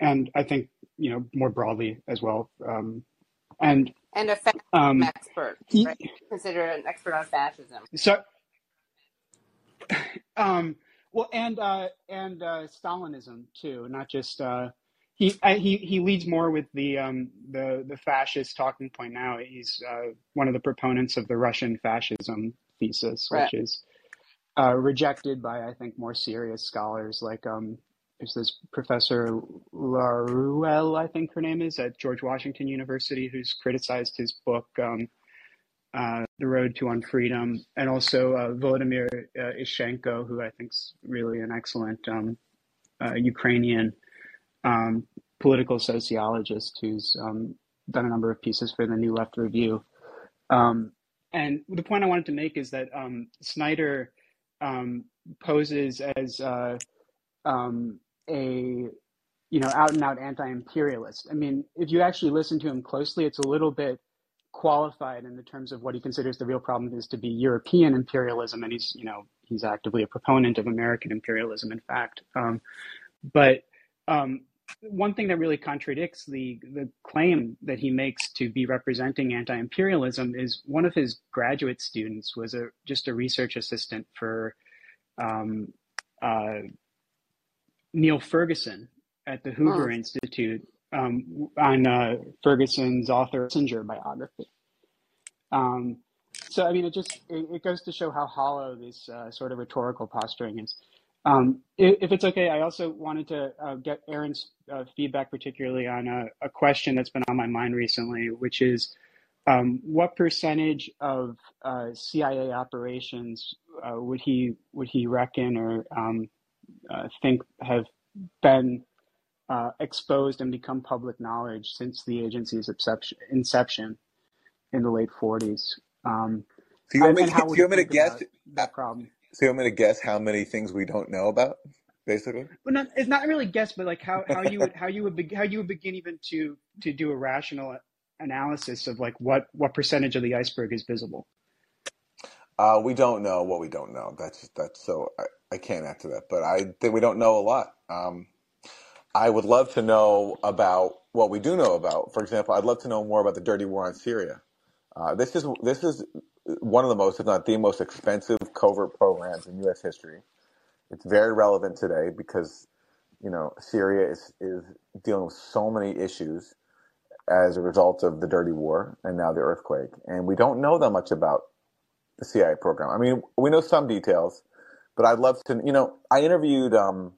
and I think you know more broadly as well. Um, and And a fascism um, expert, he, right? Considered an expert on fascism. so um, well, and uh, and uh, Stalinism too, not just uh, he I, he he leads more with the um, the the fascist talking point now. He's uh, one of the proponents of the Russian fascism thesis, Right. which is uh, rejected by I think more serious scholars like um, there's this Professor Laruelle, I think her name is, at George Washington University, who's criticized his book, um, uh, The Road to Unfreedom, and also uh, Volodymyr uh, Ishchenko, who I think is really an excellent um, uh, Ukrainian um, political sociologist who's um, done a number of pieces for the New Left Review. Um, and the point I wanted to make is that um, Snyder um, poses as uh, um, a you know out and out anti-imperialist. I mean, if you actually listen to him closely, it's a little bit qualified in the terms of what he considers the real problem is to be European imperialism, and he's you know he's actively a proponent of American imperialism. In fact, um, but um, one thing that really contradicts the the claim that he makes to be representing anti-imperialism is one of his graduate students was a just a research assistant for um, uh, Niall Ferguson at the Hoover Hmm. Institute um, on uh, Ferguson's author Kissinger biography. Um, so I mean, it just it, it goes to show how hollow this uh, sort of rhetorical posturing is. Um, if, if it's okay, I also wanted to uh, get Aaron's uh, feedback, particularly on a, a question that's been on my mind recently, which is um, what percentage of uh, CIA operations uh, would he would he reckon or um, uh, think have been uh, exposed and become public knowledge since the agency's inception, in the late 40s? Um, So you want me? how you want me to guess? that problem? So you want me to guess how many things we don't know about, basically? Well, not, it's not really guess, but like how, how you would how you would be, how you would begin even to to do a rational analysis of like what what percentage of the iceberg is visible. Uh, we don't know what we don't know. That's that's so I, I can't answer that, but I think we don't know a lot. Um, I would love to know about what we do know about. For example, I'd love to know more about the dirty war on Syria. Uh, this is this is one of the most, if not the most expensive covert programs in U.S. history. It's very relevant today because you know Syria is is dealing with so many issues as a result of the dirty war and now the earthquake, and we don't know that much about the CIA program. I mean, we know some details, but I'd love to. You know, I interviewed um,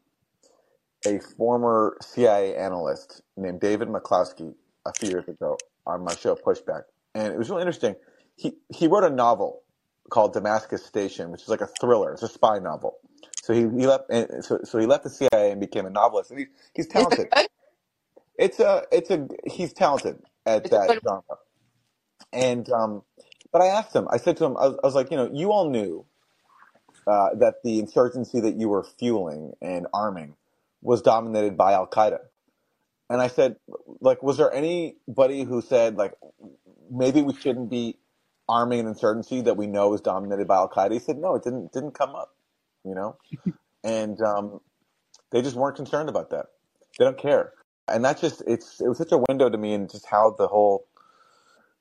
a former CIA analyst named David McCloskey a few years ago on my show Pushback, and it was really interesting. He he wrote a novel called Damascus Station, which is like a thriller. It's a spy novel. So he, he left. and So, so he left the CIA and became a novelist, and he, he's talented. it? It's a it's a he's talented at Is it that genre. And um, but I asked him. I said to him, I was, I was like, you know, you all knew uh, that the insurgency that you were fueling and arming was dominated by Al Qaeda. And I said, like, was there anybody who said, like, maybe we shouldn't be arming an insurgency that we know is dominated by Al Qaeda? He said, no, it didn't didn't come up, you know, and um, they just weren't concerned about that. They don't care, and that's just it's it was such a window to me in just how the whole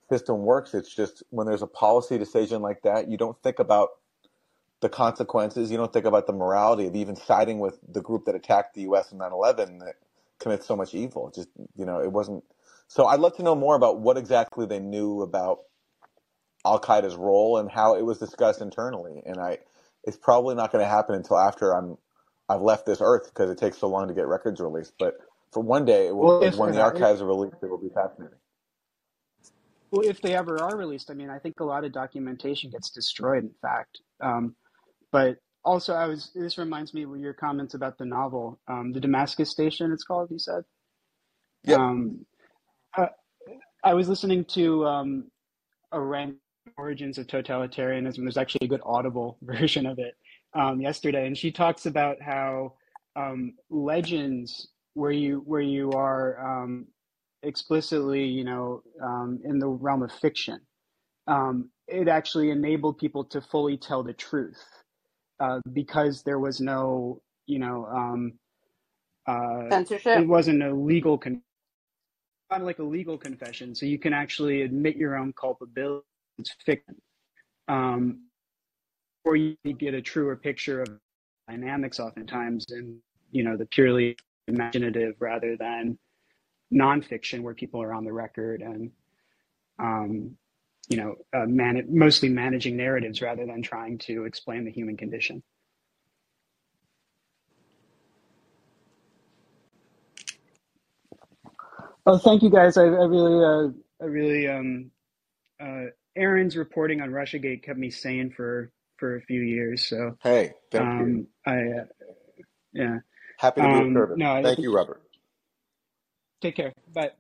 system works. It's just when there's a policy decision like that, you don't think about the consequences. You don't think about the morality of even siding with the group that attacked the U.S. in 9/11 that commits so much evil. Just you know, it wasn't. So I'd love to know more about what exactly they knew about Al Qaeda's role and how it was discussed internally. And I, it's probably not going to happen until after I'm, I've left this earth because it takes so long to get records released. But for one day, it will, Well, when the uh, archives are released, it will be fascinating. well, if they ever are released, I mean, I think a lot of documentation gets destroyed. In fact, um, but also, I was. This reminds me of your comments about the novel, um, the Damascus Station. It's called. You said. Yep. Um, I, I was listening to um, Arendt, Origins of Totalitarianism. There's actually a good audible version of it um, yesterday, and she talks about how um, legends, where you where you are um, explicitly, you know, um, in the realm of fiction, um, it actually enabled people to fully tell the truth uh, because there was no, you know, um, uh, Censorship. it wasn't a legal con- not like a legal confession, so you can actually admit your own culpability. It's fiction, um, or you get a truer picture of dynamics, oftentimes, in you know the purely imaginative rather than nonfiction, where people are on the record and um, you know, uh, man- mostly managing narratives rather than trying to explain the human condition. Oh, thank you guys. I, I really, uh, I really, um, uh, Aaron's reporting on RussiaGate kept me sane for for a few years. So, Hey, thank you. um, I, uh, yeah, Happy to be of um, service. no, Thank think. you, Robert. Take care. Bye.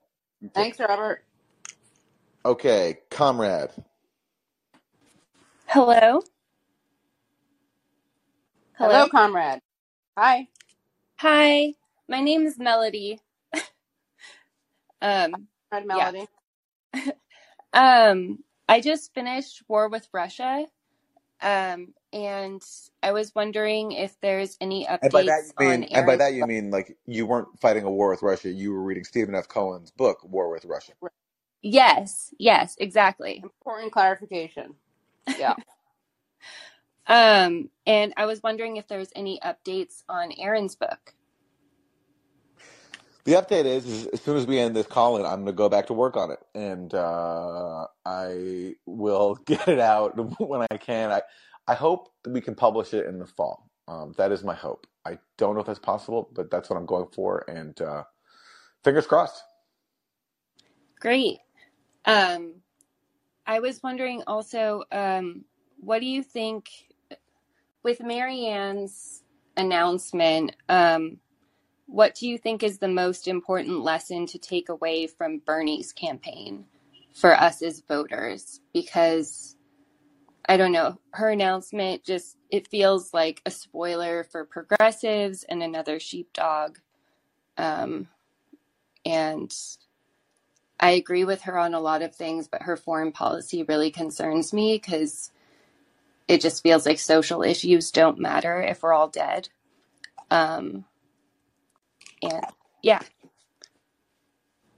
Thanks, Robert. Okay, comrade. Hello? Hello, Hello? comrade. Hi. Hi, my name is Melody. Um, Red yeah. Melody. Um, I just finished War with Russia. Um, and I was wondering if there's any And by that updates you on mean, and by that you mean like you weren't fighting a war with Russia. You were reading Stephen F. Cohen's book, War with Russia. Yes, yes, exactly. Important clarification. Yeah. Um, and I was wondering if there's any updates on Aaron's book. The update is, is as soon as we end this call I'm going to go back to work on it, and uh, I will get it out when I can. I I hope that we can publish it in the fall. Um, that is my hope. I don't know if that's possible, but that's what I'm going for, and uh, fingers crossed. Great. Um, I was wondering also, um, what do you think with Marianne's announcement? Um, what do you think is the most important lesson to take away from Bernie's campaign for us as voters? Because I don't know, her announcement just it feels like a spoiler for progressives and another sheepdog. Um, and I agree with her on a lot of things, but her foreign policy really concerns me because it just feels like social issues don't matter if we're all dead. Um, and yeah,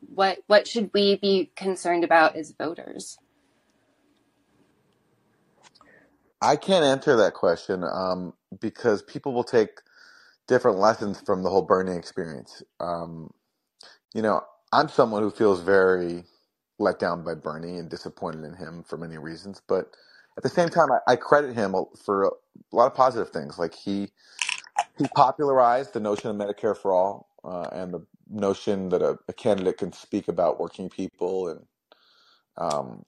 what what should we be concerned about as voters? I can't answer that question um, because people will take different lessons from the whole Bernie experience. Um, you know, I'm someone who feels very let down by Bernie and disappointed in him for many reasons, but at the same time, I, I credit him for a lot of positive things. Like he he popularized the notion of Medicare for all uh, and the notion that a, a candidate can speak about working people and um,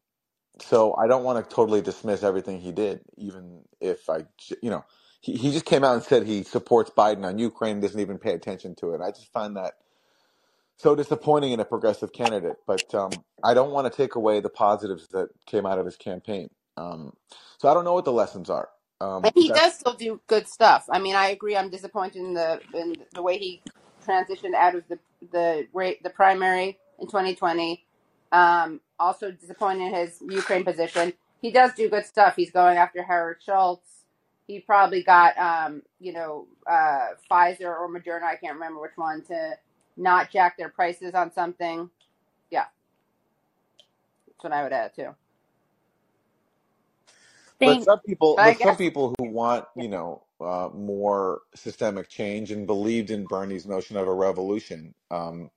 so I don't want to totally dismiss everything he did, even if I, you know, he, he just came out and said he supports Biden on Ukraine, doesn't even pay attention to it. I just find that so disappointing in a progressive candidate. But um, I don't want to take away the positives that came out of his campaign. Um, so I don't know what the lessons are. Um, he does still do good stuff. I mean, I agree. I'm disappointed in the in the way he transitioned out of the the rate the primary in 2020. Um, also disappointed in his Ukraine position. He does do good stuff. He's going after Howard Schultz. He probably got um, you know uh, Pfizer or Moderna. I can't remember which one to not jack their prices on something. Yeah, that's what I would add too. But Thank some people, But some people who want, you know, uh, more systemic change and believed in Bernie's notion of a revolution, um,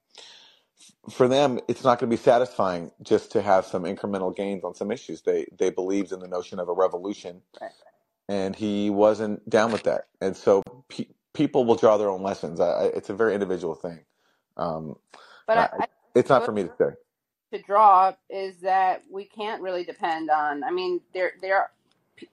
for them, it's not going to be satisfying just to have some incremental gains on some issues. They they believed in the notion of a revolution, right. and he wasn't down with that. And so pe- people will draw their own lessons. I, I, it's a very individual thing. Um, But I it's not for me to say. to draw is that we can't really depend on. I mean, there there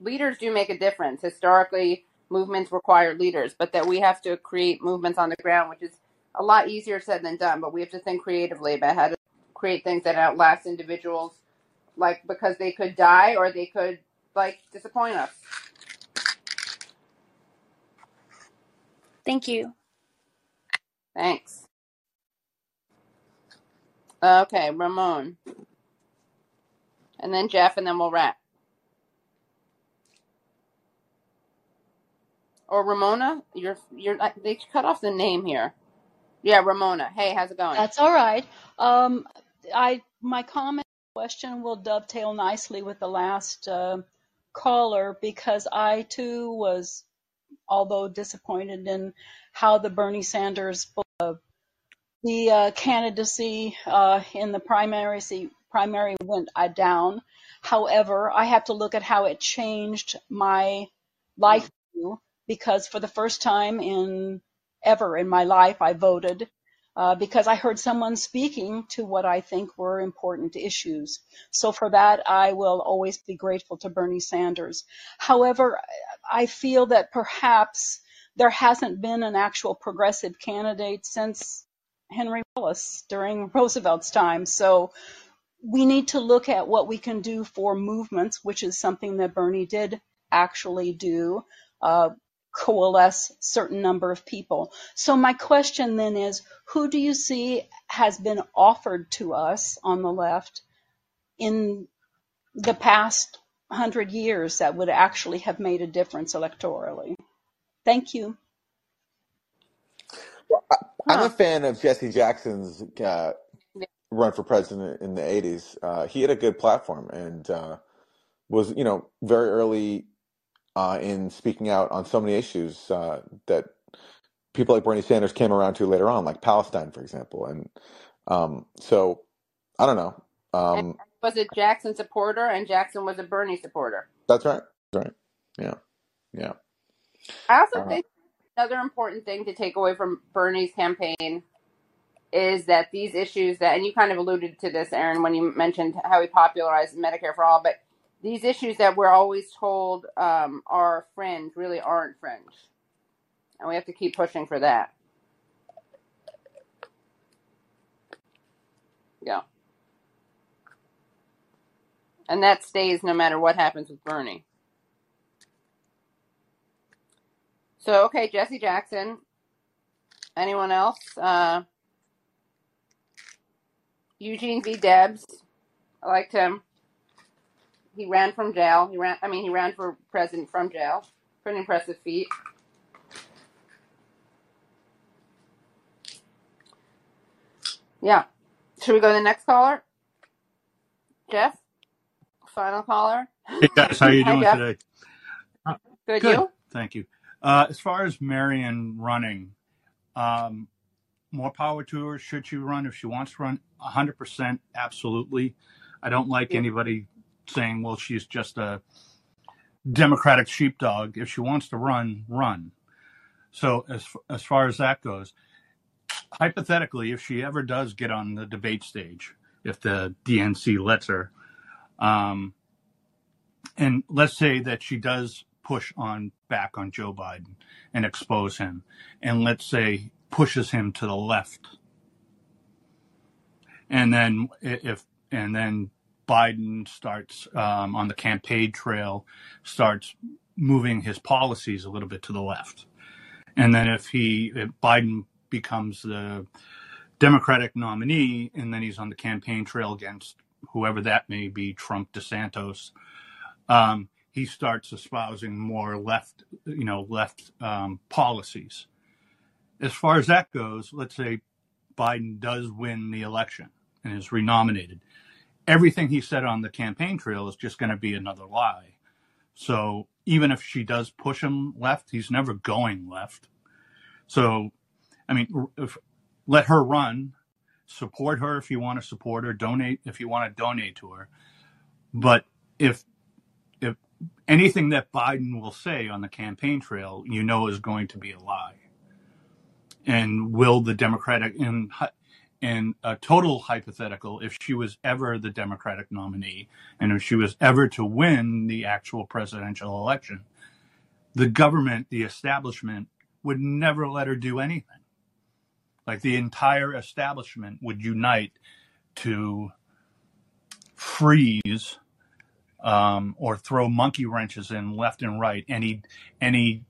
leaders do make a difference. Historically, movements require leaders, but that we have to create movements on the ground, which is a lot easier said than done. But we have to think creatively about how to create things that outlast individuals, like because they could die or they could like disappoint us. thank you. Thanks. Okay, Ramon, and then Jeff, and then we'll wrap. Or Ramona, you're you're they cut off the name here. Yeah, Ramona. Hey, how's it going? That's all right. Um, I my comment question will dovetail nicely with the last uh, caller because I too was, although disappointed in how the Bernie Sanders uh, the uh, candidacy uh, in the primaries primary went uh, down. However, I have to look at how it changed my life view because for the first time in ever in my life, I voted uh, because I heard someone speaking to what I think were important issues. So for that, I will always be grateful to Bernie Sanders. However, I feel that perhaps there hasn't been an actual progressive candidate since Henry Wallace during Roosevelt's time. So we need to look at what we can do for movements, which is something that Bernie did actually do. Uh, coalesce certain number of people. So my question then is, who do you see has been offered to us on the left in the past hundred years that would actually have made a difference electorally? Thank you. Well, I, I'm a fan of Jesse Jackson's uh, run for president in the 80s. Uh, he had a good platform and uh, was, you know, very early uh, in speaking out on so many issues uh, that people like Bernie Sanders came around to later on, like Palestine, for example. And um, so, I don't know. Um, was a Jackson supporter, and Jackson was a Bernie supporter. that's right. That's right. Yeah. Yeah. I also Uh, think another important thing to take away from Bernie's campaign is that these issues that, and you kind of alluded to this, Aaron, when you mentioned how he popularized Medicare for all, but these issues that we're always told um, are fringe really aren't fringe. And we have to keep pushing for that. Yeah. And that stays no matter what happens with Bernie. So, okay, Jesse Jackson. Anyone else? Uh, Eugene V. Debs. I liked him. He ran from jail. He ran. I mean, he ran for president from jail. Pretty impressive feat. Yeah. Should we go to the next caller, Jeff? Final caller. Hey guys, how are you doing Jeff. today? Uh, Good. good, You? thank you. Uh, as far as Marianne running, um, more power to her. Should she run if she wants to run? hundred percent, absolutely. I don't like Yeah. anybody saying, "Well, she's just a Democratic sheepdog." If she wants to run, run. So as as far as that goes, hypothetically, if she ever does get on the debate stage, if the DNC lets her, um, and let's say that she does push on back on Joe Biden and expose him, and let's say pushes him to the left, and then if and then Biden starts um, on the campaign trail, starts moving his policies a little bit to the left, and then if he if Biden becomes the Democratic nominee, and then he's on the campaign trail against whoever that may be, Trump, DeSantis, um, he starts espousing more left, you know, left um, policies. As far as that goes, let's say Biden does win the election and is renominated. Everything he said on the campaign trail is just going to be another lie. So even if she does push him left, he's never going left. So, I mean, if, let her run, support her if you want to support her, donate if you want to donate to her. But if if anything that Biden will say on the campaign trail, you know, is going to be a lie. And will the Democratic in in a total hypothetical, if she was ever the Democratic nominee, and if she was ever to win the actual presidential election, the government, the establishment, would never let her do anything. Like the entire establishment would unite to freeze um, or throw monkey wrenches in left and right any any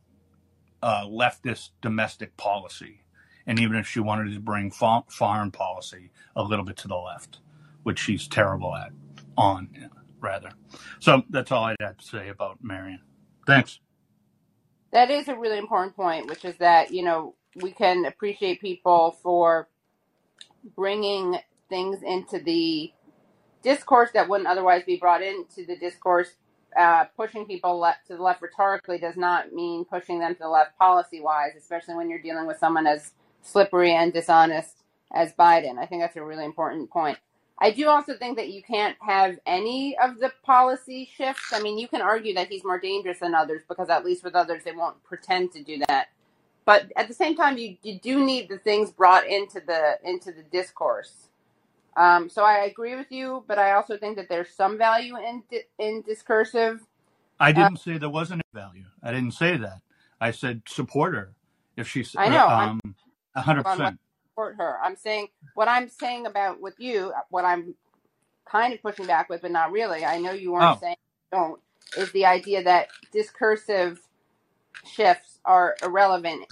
uh, leftist domestic policy, and even if she wanted to bring fo- foreign policy a little bit to the left, which she's terrible at, on rather. So that's all I'd have to say about Marianne. Thanks. That is a really important point, which is that you know we can appreciate people for bringing things into the discourse that wouldn't otherwise be brought into the discourse. Uh, pushing people left to the left rhetorically does not mean pushing them to the left policy wise, especially when you're dealing with someone as slippery and dishonest as Biden. I think that's a really important point. I do also think that you can't have any of the policy shifts. I mean, you can argue that he's more dangerous than others because at least with others they won't pretend to do that. But at the same time, you, you do need the things brought into the into the discourse. Um, so I agree with you, but I also think that there's some value in in discursive. I Uh, didn't say there wasn't a value. I didn't say that. I said support her if she's I uh, know. Um hundred percent. support her. I'm saying what I'm saying about with you. What I'm kind of pushing back with, but not really. I know you weren't Oh, saying don't. Is the idea that discursive shifts are irrelevant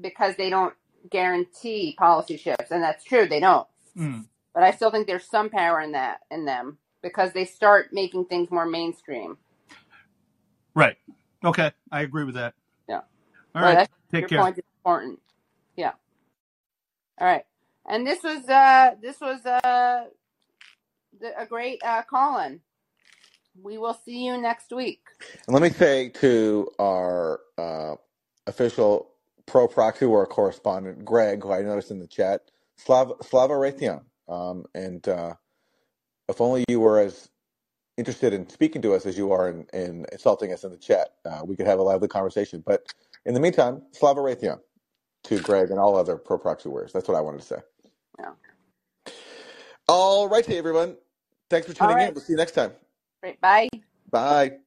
because they don't guarantee policy shifts, and that's true. They don't. mm, But I still think there's some power in that in them because they start making things more mainstream. right. Okay, I agree with that. Yeah. All But right. Take your care. point is important. All right. And this was uh this was uh a great uh call in. We will see you next week. And let me say to our uh, official pro proxy war correspondent, Greg, who I noticed in the chat, Slava, Slava Raytheon. Um, and uh, if only you were as interested in speaking to us as you are in, in insulting us in the chat, uh, we could have a lively conversation. But in the meantime, Slava Raytheon to Greg and all other pro proxy warriors. That's what I wanted to say. Yeah. All righty, everyone. Thanks for tuning in. We'll see you next time. Great. Bye. Bye.